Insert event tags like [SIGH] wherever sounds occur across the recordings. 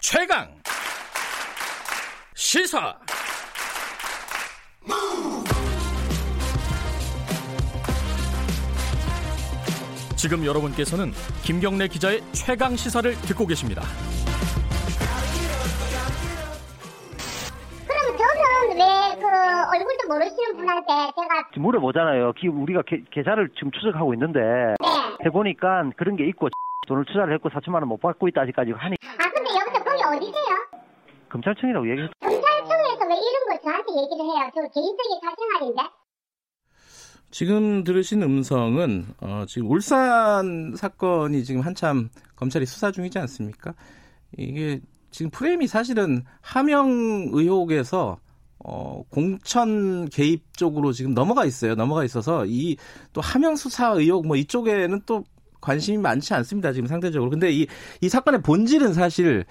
최강 시사 지금 여러분께서는 김경래 기자의 최강 시사를 듣고 계십니다. 그럼 저는 왜 그 얼굴도 모르시는 분한테 제가 물어보잖아요. 기- 우리가 계, 계좌를 지금 추적하고 있는데 네. 해보니까 그런 게 있고 돈을 투자를 했고 4천만 원 못 받고 있다 아직까지 하니 아 어디세요? 검찰청이라고 얘기했 경찰청에서 왜 이런 걸 저한테 얘기를 해요? 저 개인적인 사생활인데. 지금 들으신 음성은 어, 지금 울산 사건이 지금 한참 검찰이 수사 중이지 않습니까? 이게 지금 프레임이 사실은 하명 의혹에서 어, 공천 개입 쪽으로 지금 넘어가 있어요. 넘어가 있어서 이 또 하명 수사 의혹 뭐 이쪽에는 또 관심이 많지 않습니다. 지금 상대적으로. 근데 이, 이 사건의 본질은 사실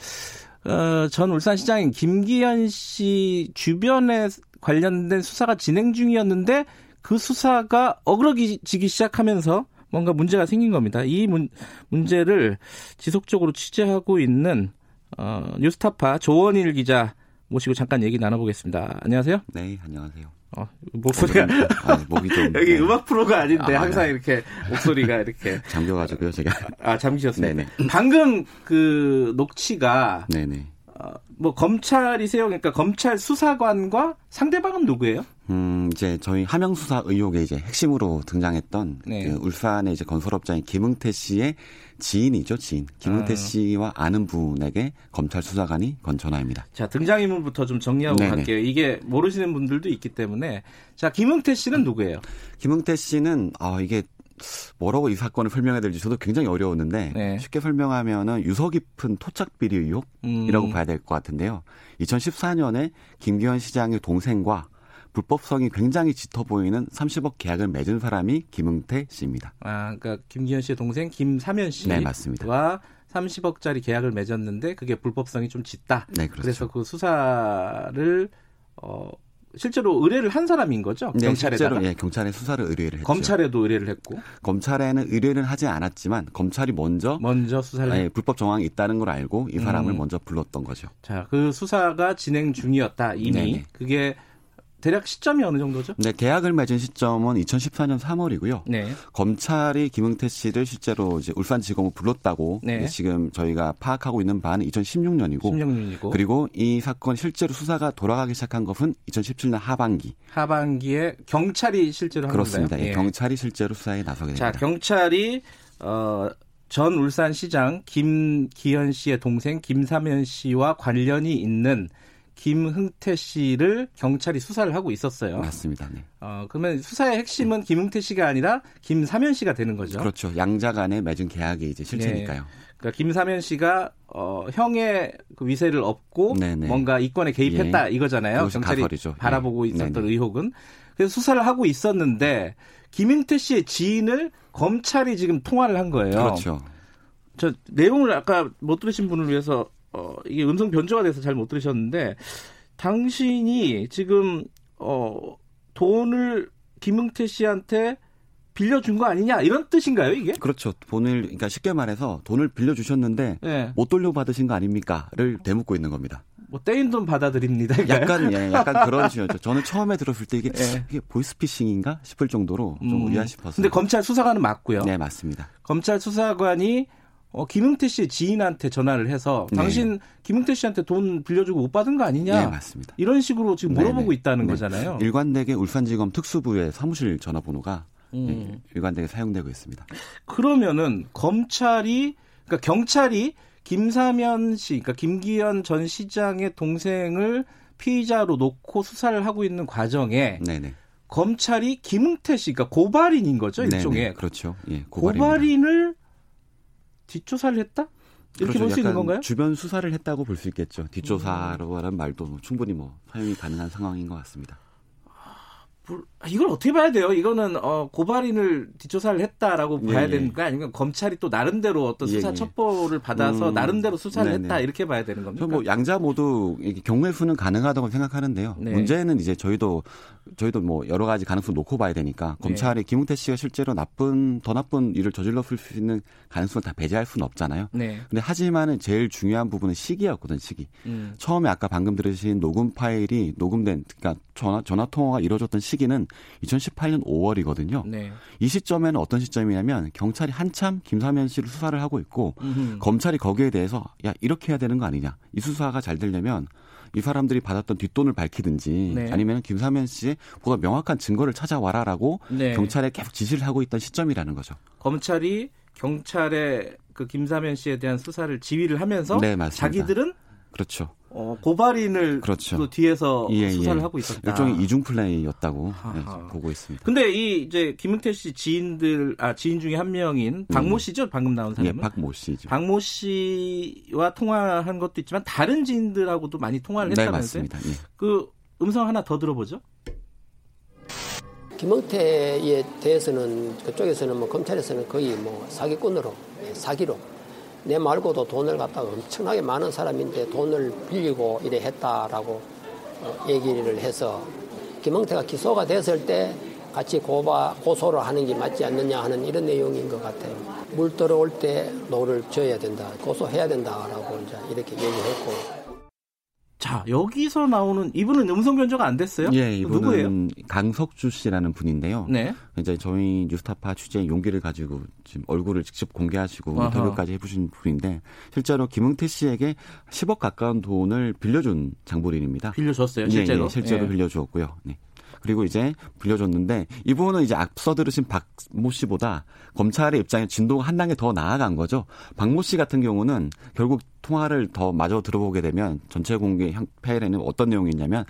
어, 전 울산시장인 김기현 씨 주변에 관련된 수사가 진행 중이었는데 그 수사가 어그러지기 시작하면서 뭔가 문제가 생긴 겁니다. 이 문, 문제를 지속적으로 취재하고 있는 어, 뉴스타파 조원일 기자 모시고 잠깐 얘기 나눠보겠습니다. 안녕하세요. 네, 안녕하세요. 어, 목소리가 아, 목이 좀 [LAUGHS] 여기 네, 음악 프로가 아닌데 아, 항상 네. 이렇게 목소리가 [LAUGHS] 이렇게 잠겨가지고요, 제가. 아 잠기셨습니다. 네네. 방금 그 녹취가 네네. 어, 뭐 검찰이세요? 그러니까 검찰 수사관과 상대방은 누구예요? 음, 이제 저희 하명 수사 의혹의 이제 핵심으로 등장했던 네. 그 울산의 이제 건설업자인 김응태 씨의 지인이죠, 지인. 김응태 아. 씨와 아는 분에게 검찰 수사관이 건 전화입니다. 자 등장인물부터 좀 정리하고 네네. 갈게요. 이게 모르시는 분들도 있기 때문에 자 김은태 씨는 누구예요? 김응태 씨는 아 이게 뭐라고 이 사건을 설명해야 될지 저도 굉장히 어려웠는데 네. 쉽게 설명하면은 유서 깊은 토착 비리 의혹이라고 음. 봐야 될 것 같은데요. 2014년에 김기현 시장의 동생과 불법성이 굉장히 짙어 보이는 30억 계약을 맺은 사람이 김응태 씨입니다. 아 그러니까 김기현 씨의 동생 김사면 씨와 네, 맞습니다. 30억짜리 계약을 맺었는데 그게 불법성이 좀 짙다. 네, 그렇죠. 그래서 그 수사를 어 실제로 의뢰를 한 사람인 거죠? 네, 경찰에다가 실제로 예, 경찰에 수사를 의뢰를 했죠. 검찰에도 의뢰를 했고 검찰에는 의뢰는 하지 않았지만 검찰이 먼저 먼저 수사를 예, 불법 정황이 있다는 걸 알고 이 사람을 음. 먼저 불렀던 거죠. 자, 그 수사가 진행 중이었다 이미 네네. 그게 대략 시점이 어느 정도죠? 네, 계약을 맺은 시점은 2014년 3월이고요. 네. 검찰이 김응태 씨를 실제로 이제 울산지검을 불렀다고 네. 지금 저희가 파악하고 있는 바는 2016년이고 16년이고 그리고 이 사건 실제로 수사가 돌아가기 시작한 것은 2017년 하반기 하반기에 경찰이 실제로 한 그렇습니다. 건가요? 예, 경찰이 실제로 수사에 나서게 자, 됩니다. 경찰이 어, 전 울산시장 김기현 씨의 동생 김사면 씨와 관련이 있는 김흥태 씨를 경찰이 수사를 하고 있었어요. 맞습니다. 네. 어, 그러면 수사의 핵심은 김흥태 씨가 아니라 김사면 씨가 되는 거죠. 그렇죠. 양자 간에 맺은 계약이 이제 실체니까요. 그러니까 김사면 씨가 어, 형의 그 위세를 업고 네네. 뭔가 이권에 개입했다 이거잖아요. 그것이 경찰이 가설이죠. 바라보고 예. 있었던 네네. 의혹은 그래서 수사를 하고 있었는데 김인태 씨의 지인을 검찰이 지금 통화를 한 거예요. 그렇죠. 저 내용을 아까 못 들으신 분을 위해서 어, 이게 음성 변조가 돼서 잘 못 들으셨는데 당신이 지금 어, 돈을 김응태 씨한테 빌려준 거 아니냐 이런 뜻인가요 이게? 그렇죠. 돈을 그러니까 쉽게 말해서 돈을 빌려 주셨는데 예. 못 돌려받으신 거 아닙니까?를 대묻고 있는 겁니다. 뭐 떼인 돈 받아들입니다. 약간 예, 약간 [LAUGHS] 그런 식이었죠. 저는 처음에 들었을 때 이게 예. 이게 보이스피싱인가 싶을 정도로 좀 음. 의아 싶었어요. 근데 검찰 수사관은 맞고요. 네 맞습니다. 검찰 수사관이 어, 김웅태 씨의 지인한테 전화를 해서 네. 당신 김웅태 씨한테 돈 빌려주고 못 받은 거 아니냐? 네 맞습니다. 이런 식으로 지금 네, 물어보고 네. 있다는 네. 거잖아요. 일관되게 울산지검 특수부의 사무실 전화번호가 음. 예, 일관되게 사용되고 있습니다. 그러면은 검찰이 그러니까 경찰이 김사면 씨, 그러니까 김기현 전 시장의 동생을 피의자로 놓고 수사를 하고 있는 과정에 네네. 검찰이 김웅태 씨, 그러니까 고발인인 거죠 네네. 일종의 그렇죠. 예, 고발입니다. 고발인을 뒷조사를 했다? 이렇게 그렇죠. 볼수 있는 건가요? 주변 수사를 했다고 볼 수 있겠죠. 뒷조사라는 말도 뭐 충분히 뭐 사용이 가능한 상황인 것 같습니다. 아, 이걸 어떻게 봐야 돼요? 이거는 어, 고발인을 뒷조사를 했다라고 예, 봐야 예. 되는 거 아니면 검찰이 또 나름대로 어떤 수사 예, 예. 첩보를 받아서 음, 나름대로 수사를 네네. 했다 이렇게 봐야 되는 겁니까? 저뭐 양자 모두 경우의 수는 가능하다고 생각하는데요. 네. 문제는 이제 저희도 저희도 뭐 여러 가지 가능성 놓고 봐야 되니까 네. 검찰이 김웅태 씨가 실제로 나쁜 더 나쁜 일을 저질렀을 수 있는 가능성을 다 배제할 수는 없잖아요. 네. 근데 하지만은 제일 중요한 부분은 시기였거든 시기. 음. 처음에 아까 방금 들으신 녹음 파일이 녹음된 그러니까 전화 전화 통화가 이루어졌던 시기는 2018년 5월이거든요. 네. 이 시점에는 어떤 시점이냐면 경찰이 한참 김사면 씨를 수사를 하고 있고 음흠. 검찰이 거기에 대해서 야 이렇게 해야 되는 거 아니냐 이 수사가 잘 되려면 이 사람들이 받았던 뒷돈을 밝히든지 네. 아니면 김사면 씨의 보다 명확한 증거를 찾아와라라고 네. 경찰에 계속 지시를 하고 있던 시점이라는 거죠. 검찰이 경찰의 그 김사면 씨에 대한 수사를 지휘를 하면서 네. 자기들은 그렇죠. 어, 고발인을 그렇죠. 또 뒤에서 예, 수사를 예. 하고 있었다. 일종의 이중 플레이였다고 네, 하하. 보고 있습니다. 근데 이 이제 김은태 씨 지인들 아 지인 중에 한 명인 박모 씨죠 방금 나온 예, 사람은 박모 씨죠. 박모 씨와 통화한 것도 있지만 다른 지인들하고도 많이 통화를 네, 했다면서요? 맞습니다. 예. 그 음성 하나 더 들어보죠. 김영태에 대해서는 그쪽에서는 뭐 검찰에서는 거의 뭐 사기꾼으로 사기로 내 말고도 돈을 갖다가 엄청나게 많은 사람인데 돈을 빌리고 이래 했다라고 어, 얘기를 해서 김영태가 기소가 됐을 때 같이 고바 고소를 하는 게 맞지 않느냐 하는 이런 내용인 것 같아요. 물 들어올 때 노를 저야 된다, 고소해야 된다라고 이제 이렇게 얘기했고 자 여기서 나오는 이분은 음성 변조가 안 됐어요? 예, 누구예요? 이분은 강석주 씨라는 분인데요. 네. 이제 저희 뉴스타파 취재에 용기를 가지고 지금 얼굴을 직접 공개하시고 아하. 인터뷰까지 해보신 분인데 실제로 김흥태 씨에게 10억 가까운 돈을 빌려준 장본인입니다. 빌려줬어요 예, 실제로. 예, 실제로 예. 빌려주었고요. 네. 그리고 이제 빌려줬는데 이분은 이제 앞서 들으신 박 모 씨보다 검찰의 입장에 진도가 한 단계 더 나아간 거죠. 박 모 씨 같은 경우는 결국 통화를 더 마저 들어보게 되면 전체 공개 형- 파일에는 어떤 내용이 있냐면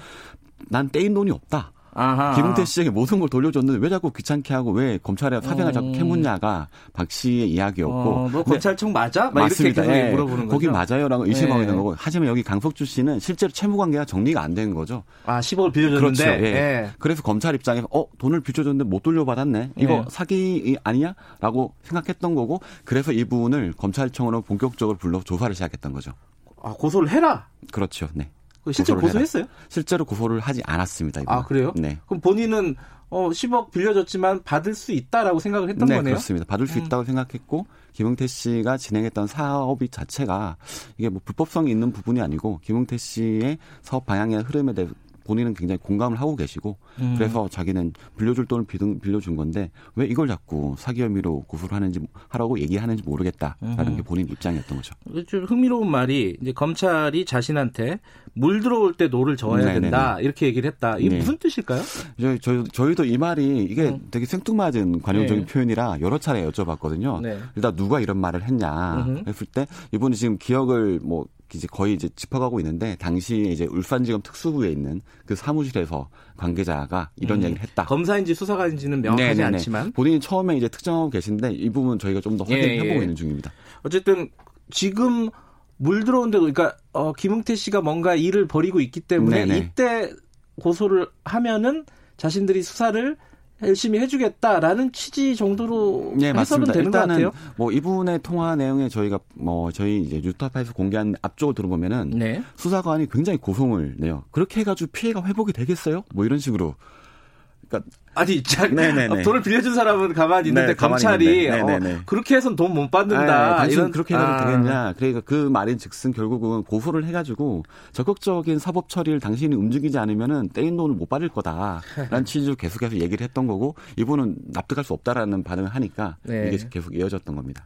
난 떼인 돈이 없다. 아하. 김은태 씨에게 모든 걸 돌려줬는데 왜 자꾸 귀찮게 하고 왜 검찰에 사생활 자꾸 음. 캐묻냐가 박 씨의 이야기였고. 어, 너 근데 검찰청 맞아? 막 맞습니다. 예. 물어보는 거죠. 거기 맞아요라고 의심하고 예. 있는 거고. 하지만 여기 강석주 씨는 실제로 채무 관계가 정리가 안 된 거죠. 아 10억을 빌려줬는데. 그렇죠. 예. 예. 그래서 검찰 입장에서 어 돈을 빌려줬는데 못 돌려받았네. 이거 예. 사기 아니야?라고 생각했던 거고. 그래서 이분을 검찰청으로 본격적으로 불러 조사를 시작했던 거죠. 아 고소를 해라. 그렇죠. 네. 그 실제로. 고소했어요? 실제로 고소를 하지 않았습니다. 이분은. 아 그래요? 네. 그럼 본인은 어 10억 빌려줬지만 받을 수 있다라고 생각을 했던 네, 거네요. 그렇습니다. 받을 수 음. 있다고 생각했고 김용태 씨가 진행했던 사업이 자체가 이게 뭐 불법성이 있는 부분이 아니고 김용태 씨의 사업 방향이나 흐름에 대해 본인은 굉장히 공감을 하고 계시고 음. 그래서 자기는 빌려줄 돈을 빌- 빌려준 건데 왜 이걸 자꾸 사기 혐의로 고소를 하는지 하라고 얘기하는지 모르겠다라는 음. 게 본인 입장이었던 거죠. 좀 흥미로운 말이 이제 검찰이 자신한테 물 들어올 때 노를 저어야 네네네. 된다 이렇게 얘기를 했다. 이게 네. 무슨 뜻일까요? 저희, 저희, 저희도 이 말이 이게 음. 되게 생뚱맞은 관용적인 네. 표현이라 여러 차례 여쭤봤거든요. 네. 일단 누가 이런 말을 했냐 음흠. 했을 때 이분이 지금 기억을 뭐 이제 거의 이제 짚어가고 있는데 당시에 이제 울산지검 특수부에 있는 그 사무실에서 관계자가 이런 음. 얘기를 했다. 검사인지 수사관인지는 명확하지 네네네. 않지만 본인이 처음에 이제 특정하고 계신데 이 부분 저희가 좀더 예, 확인을 해보고 예. 있는 중입니다. 어쨌든 지금 물 들어온데도 그러니까 어, 김웅태 씨가 뭔가 일을 벌이고 있기 때문에 네네. 이때 고소를 하면은 자신들이 수사를 열심히 해주겠다라는 취지 정도로 네, 해석은 맞습니다. 되는 것 일단은 같아요. 뭐 이분의 통화 내용에 저희가 뭐 저희 이제 뉴스타파에서 공개한 앞쪽을 들어보면은 네. 수사관이 굉장히 고성을 내요. 그렇게 해가지고 피해가 회복이 되겠어요? 뭐 이런 식으로. 그러니까 아니, 자, 네네네. 어, 돈을 빌려준 사람은 가만히 있는데 네, 가만히 검찰이 있는데. 네네네. 어, 그렇게 해서는 돈못 받는다. 아, 단순 이런 그렇게 해도 아, 되겠냐. 그러니까 그 말인 즉슨 결국은 고소를 해가지고 적극적인 사법 처리를 당신이 움직이지 않으면은 떼인 돈을 못 받을 거다라는 [LAUGHS] 취지로 계속해서 얘기를 했던 거고 이분은 납득할 수 없다라는 반응을 하니까 네. 이게 계속 이어졌던 겁니다.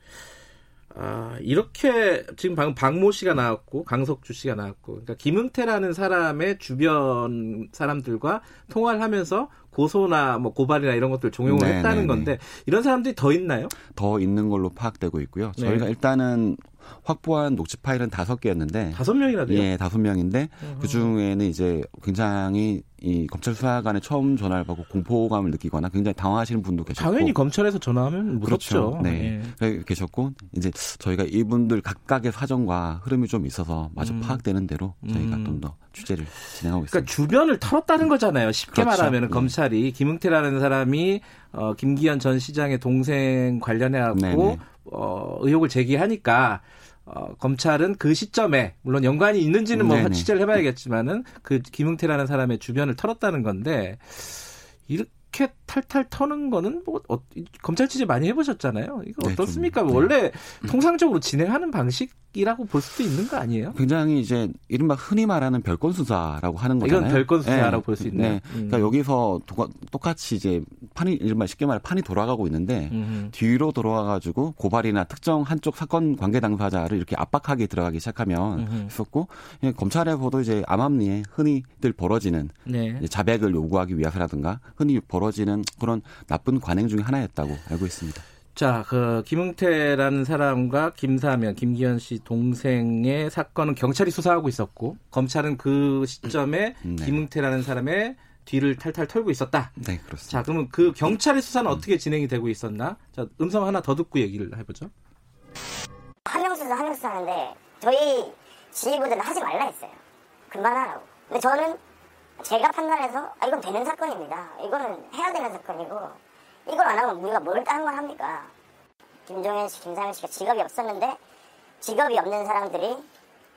아, 이렇게 지금 방금 박모 씨가 나왔고 강석주 씨가 나왔고 그러니까 김은태라는 사람의 주변 사람들과 통화를 하면서 고소나 뭐 고발이나 이런 것들 종용을 네, 했다는 네, 건데 이런 사람들이 더 있나요? 더 있는 걸로 파악되고 있고요. 네. 저희가 일단은 확보한 녹취 파일은 다섯 개였는데 다섯 명이나 돼요. 예, 다섯 명인데 그 중에는 이제 굉장히 이 검찰 수사관에 처음 전화를 받고 공포감을 느끼거나 굉장히 당황하시는 분도 계셨고 당연히 검찰에서 전화하면 무섭죠. 그렇죠. 네. 예. 계셨고 이제 저희가 이분들 각각의 사정과 흐름이 좀 있어서 마저 음. 파악되는 대로 저희가 음. 좀더 취재를 진행하고 그러니까 있습니다. 주변을 털었다는 거잖아요. 쉽게 그렇죠. 말하면 예. 검찰 검찰이 김응태라는 사람이 어, 김기현 전 시장의 동생 관련해 갖고 네네. 어, 의혹을 제기하니까 어, 검찰은 그 시점에 물론 연관이 있는지는 뭐 네네. 취재를 해봐야겠지만은 그 김응태라는 사람의 주변을 털었다는 건데 이렇게 탈탈 터는 거는 뭐 어, 검찰 취재 많이 해보셨잖아요. 이거 네, 어떻습니까? 좀, 네. 원래 통상적으로 진행하는 방식 이라고 볼 수도 있는 거 아니에요? 굉장히 이제 이른바 흔히 말하는 별건 수사라고 하는 거잖아요. 이건 별건 수사라고 네. 볼수 있네요. 네. 음. 그러니까 여기서 도가- 똑같이 이제 판이 이른바 쉽게 말해 판이 돌아가고 있는데 음흠. 뒤로 돌아와가지고 고발이나 특정 한쪽 사건 관계 당사자를 이렇게 압박하게 들어가기 시작하면 음흠. 있었고 예, 검찰에서도 이제 암암리에 흔히들 벌어지는 네. 자백을 요구하기 위해서라든가 흔히 벌어지는 그런 나쁜 관행 중에 하나였다고 알고 있습니다. 자, 그 김응태라는 사람과 김사면, 김기현 씨 동생의 사건은 경찰이 수사하고 있었고 검찰은 그 시점에 네. 김응태라는 사람의 뒤를 탈탈 털고 있었다. 네, 그렇습니다. 자, 그러면 그 경찰의 수사는 어떻게 진행이 되고 있었나? 자, 음성 하나 더 듣고 얘기를 해보죠. 한명수사 한명수사 하는데 저희 지휘부들은 하지 말라 했어요. 그만하라고. 근데 저는 제가 판단해서 아, 이건 되는 사건입니다. 이거는 해야 되는 사건이고 이걸 안 하면 우리가 뭘 다른 걸 합니까? 김종현 씨, 김상현 씨가 직업이 없었는데 직업이 없는 사람들이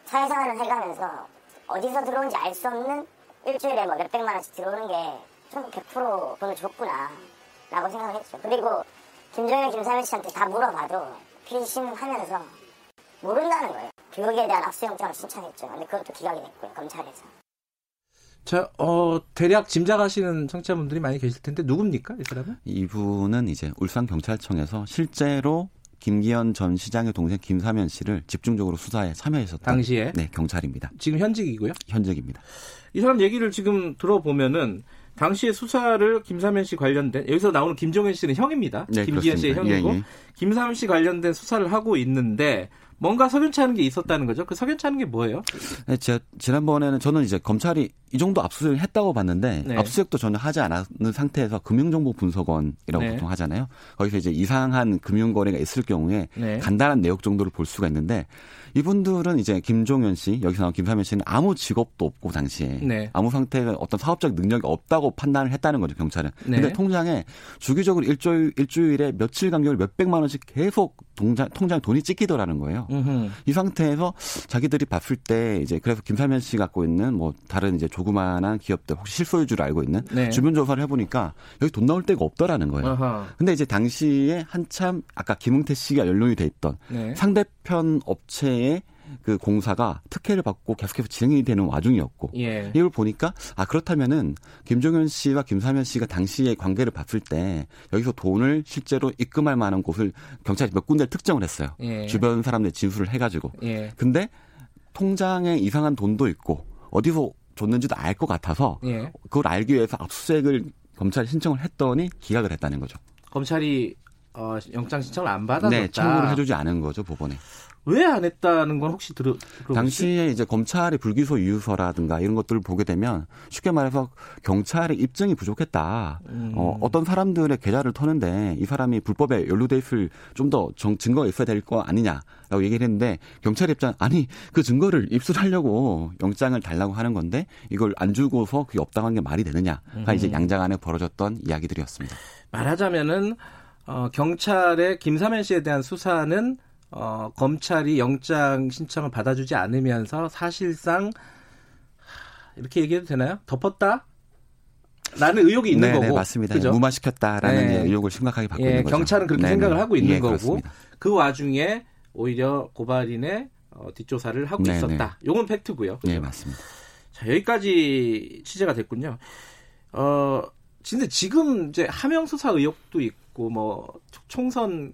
사회생활을 해가면서 어디서 들어온지 알 수 없는 일주일에 뭐 몇백만 원씩 들어오는 게 좀 100% 돈을 줬구나 라고 생각을 했죠. 그리고 김종현, 김상현 씨한테 다 물어봐도 피심하면서 모른다는 거예요. 그거에 대한 압수영장을 신청했죠. 근데 그것도 기각이 됐고요, 검찰에서. 자, 어, 대략 짐작하시는 청취자분들이 많이 계실 텐데 누굽니까, 이 사람은? 이분은 이제 울산 경찰청에서 실제로 김기현 전 시장의 동생 김사면 씨를 집중적으로 수사에 참여했었던 당시에 네 경찰입니다. 지금 현직이고요. 현직입니다. 이 사람 얘기를 지금 들어보면은 당시에 수사를 김사면 씨 관련된 여기서 나오는 김종현 씨는 형입니다. 네, 김기현 씨의 그렇습니다. 형이고 예, 예. 김사면 씨 관련된 수사를 하고 있는데 뭔가 석연치 않은 게 있었다는 거죠. 그 석연치 않은 게 뭐예요? 네, 제가 지난번에는 저는 이제 검찰이 이 정도 압수수색을 했다고 봤는데 네. 압수수색도 전혀 하지 않았는 상태에서 금융정보분석원이라고 네. 보통 하잖아요. 거기서 이제 이상한 금융거래가 있을 경우에 네. 간단한 내역 정도를 볼 수가 있는데 이분들은 이제 김종현 씨 여기서 나온 김사면 씨는 아무 직업도 없고 당시에 네. 아무 상태가 어떤 사업적 능력이 없다고 판단을 했다는 거죠 경찰은. 네. 근데 통장에 주기적으로 일주일 일주일에 며칠 간격으로 몇백만 원씩 계속 통장 통장에 돈이 찍히더라는 거예요. 음흠. 이 상태에서 자기들이 봤을 때 이제 그래서 김사면 씨 갖고 있는 뭐 다른 이제 조그마한 기업들 혹시 실소유주를 알고 있는 네. 주변 조사를 해보니까 여기 돈 나올 데가 없더라는 거예요. 아하. 근데 이제 당시에 한참 아까 김응태 씨가 연루이 돼 있던 네. 상대편 업체의 그 공사가 특혜를 받고 계속해서 진행이 되는 와중이었고 예. 이걸 보니까 아 그렇다면은 김종현 씨와 김사면 씨가 당시의 관계를 봤을 때 여기서 돈을 실제로 입금할 만한 곳을 경찰이 몇 군데를 특정을 했어요. 예. 주변 사람들 진술을 해가지고. 예. 근데 통장에 이상한 돈도 있고 어디서 줬는지도 알 것 같아서 예. 그걸 알기 위해서 압수수색을 검찰에 신청을 했더니 기각을 했다는 거죠. 검찰이 어, 영장 신청을 안 받아줬다. 네, 청구를 해주지 않은 거죠 법원에. 왜 안 했다는 건 혹시 들어 당시에 이제 검찰의 불기소 이유서라든가 이런 것들을 보게 되면 쉽게 말해서 경찰의 입증이 부족했다. 음. 어, 어떤 사람들의 계좌를 터는데 이 사람이 불법에 연루돼 있을 좀 더 증거가 있어야 될 거 아니냐라고 얘기를 했는데 경찰 입장 아니 그 증거를 입수하려고 영장을 달라고 하는 건데 이걸 안 주고서 그게 없다고 하는 게 말이 되느냐가 이제 양자 간에 벌어졌던 이야기들이었습니다. 말하자면은 어, 경찰의 김사면 씨에 대한 수사는 어, 검찰이 영장 신청을 받아주지 않으면서 사실상 하, 이렇게 얘기해도 되나요? 덮었다? 라는 의혹이 있는 네, 거고. 네, 맞습니다. 그죠? 무마시켰다라는 네. 의혹을 심각하게 받고 예, 있는 거죠. 경찰은 그렇게 네, 생각을 네. 하고 있는 예, 거고 그렇습니다. 그 와중에 오히려 고발인의 어, 뒷조사를 하고 네, 있었다. 요건 팩트고요. 네, 그죠? 맞습니다. 자, 여기까지 취재가 됐군요. 어, 근데 지금 이제 하명 수사 의혹도 있고 뭐 총선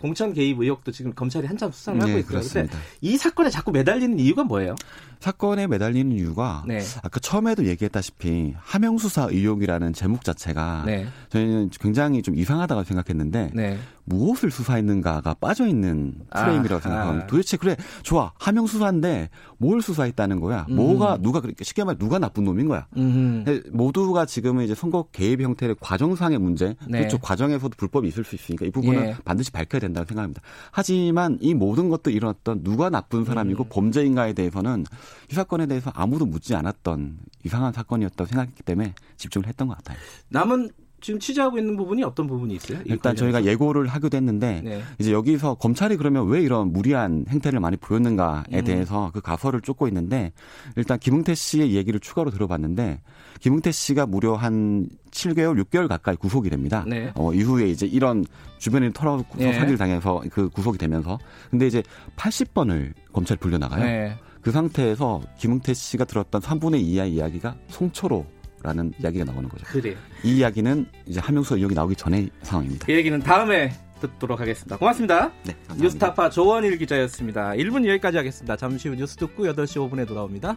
공천 개입 의혹도 지금 검찰이 한참 수사를 하고 네, 그렇습니다. 이 사건에 자꾸 매달리는 이유가 뭐예요? 사건에 매달리는 이유가 네. 아까 처음에도 얘기했다시피 하명 수사 의혹이라는 제목 자체가 네. 저희는 굉장히 좀 이상하다고 생각했는데 네. 무엇을 수사했는가가 빠져 있는 프레임이라고 아하. 생각합니다. 도대체 그래 좋아 하명 수사인데 뭘 수사했다는 거야? 음. 뭐가 누가 그렇게 쉽게 말해 누가 나쁜 놈인 거야? 음. 모두가 지금은 이제 선거 개입 형태의 과정상의 문제, 네. 그렇죠. 과정에서도 불법이 있을 수 있으니까 이 부분은 예. 반드시 지켜야 된다고 생각합니다. 하지만 이 모든 것도 일어났던 누가 나쁜 사람이고 음. 범죄인가에 대해서는 이 사건에 대해서 아무도 묻지 않았던 이상한 사건이었다고 생각했기 때문에 집중을 했던 것 같아요. 남은 지금 취재하고 있는 부분이 어떤 부분이 있어요? 이 일단 저희가? 예고를 하기도 했는데 네. 이제 여기서 검찰이 그러면 왜 이런 무리한 행태를 많이 보였는가에 음. 대해서 그 가설을 쫓고 있는데 일단 김웅태 씨의 얘기를 추가로 들어봤는데 김웅태 씨가 무려 한 7개월, 6개월 가까이 구속이 됩니다. 네. 어, 이후에 이제 이런 주변인 털어놓고 네. 사기를 당해서 그 구속이 되면서 근데 이제 80번을 검찰 불려 나가요. 네. 그 상태에서 김웅태 씨가 들었던 3분의 2의 이야기가 송초로 라는 이야기가 나오는 거죠. 그래요. 이 이야기는 이제 한명수 의혹이 나오기 전의 상황입니다. 그 얘기는 다음에 듣도록 하겠습니다. 고맙습니다. 네, 감사합니다. 뉴스타파 조원일 기자였습니다. 1분 여기까지 하겠습니다. 잠시 후 뉴스 듣고 8시 5분에 돌아옵니다.